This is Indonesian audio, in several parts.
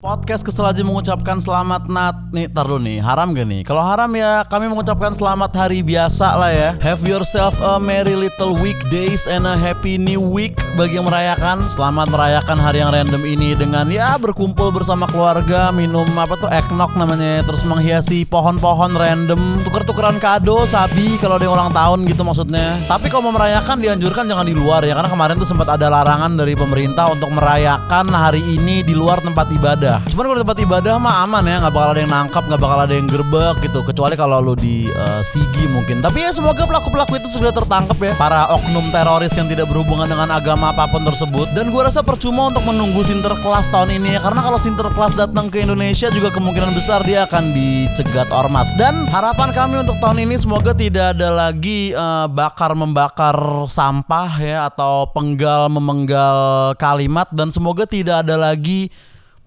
Podcast kesel aja mengucapkan selamat nat nih tar nih haram gak nih? Kalau haram ya kami mengucapkan selamat hari biasa lah ya. Have yourself a merry little weekdays and a happy new week bagi yang merayakan. Selamat merayakan hari yang random ini dengan ya berkumpul bersama keluarga minum apa tuh eggnog namanya terus menghiasi pohon-pohon random tuker-tukeran kado sapi kalau ada yang ulang tahun gitu maksudnya. Tapi kalau mau merayakan dianjurkan jangan di luar ya karena kemarin tuh sempat ada larangan dari pemerintah untuk merayakan hari ini di luar tempat ibadah ibadah. Cuman kalau tempat ibadah mah aman ya, nggak bakal ada yang nangkap, nggak bakal ada yang gerbek gitu. Kecuali kalau lu di uh, Sigi mungkin. Tapi ya semoga pelaku-pelaku itu segera tertangkap ya. Para oknum teroris yang tidak berhubungan dengan agama apa pun tersebut. Dan gua rasa percuma untuk menunggu Sinterklas tahun ini ya, karena kalau Sinterklas datang ke Indonesia juga kemungkinan besar dia akan dicegat ormas. Dan harapan kami untuk tahun ini semoga tidak ada lagi uh, bakar membakar sampah ya atau penggal memenggal kalimat dan semoga tidak ada lagi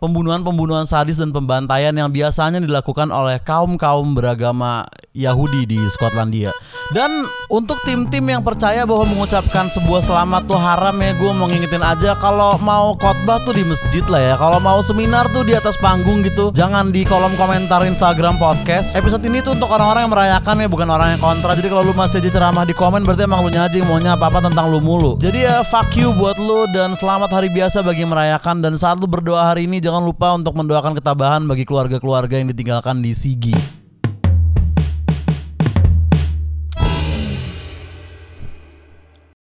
pembunuhan-pembunuhan sadis dan pembantaian yang biasanya dilakukan oleh kaum-kaum beragama Yahudi di Skotlandia. Dan untuk tim-tim yang percaya bahwa mengucapkan sebuah selamat tuh haram ya, gue mau ngingetin aja kalau mau khotbah tuh di masjid lah ya. Kalau mau seminar tuh di atas panggung gitu. Jangan di kolom komentar Instagram podcast. Episode ini tuh untuk orang-orang yang merayakan ya, bukan orang yang kontra. Jadi kalau lu masih aja ceramah di komen berarti emang lu yang maunya apa-apa tentang lu mulu. Jadi ya fuck you buat lu dan selamat hari biasa bagi merayakan dan saat lu berdoa hari ini jangan lupa untuk mendoakan ketabahan bagi keluarga-keluarga yang ditinggalkan di Sigi.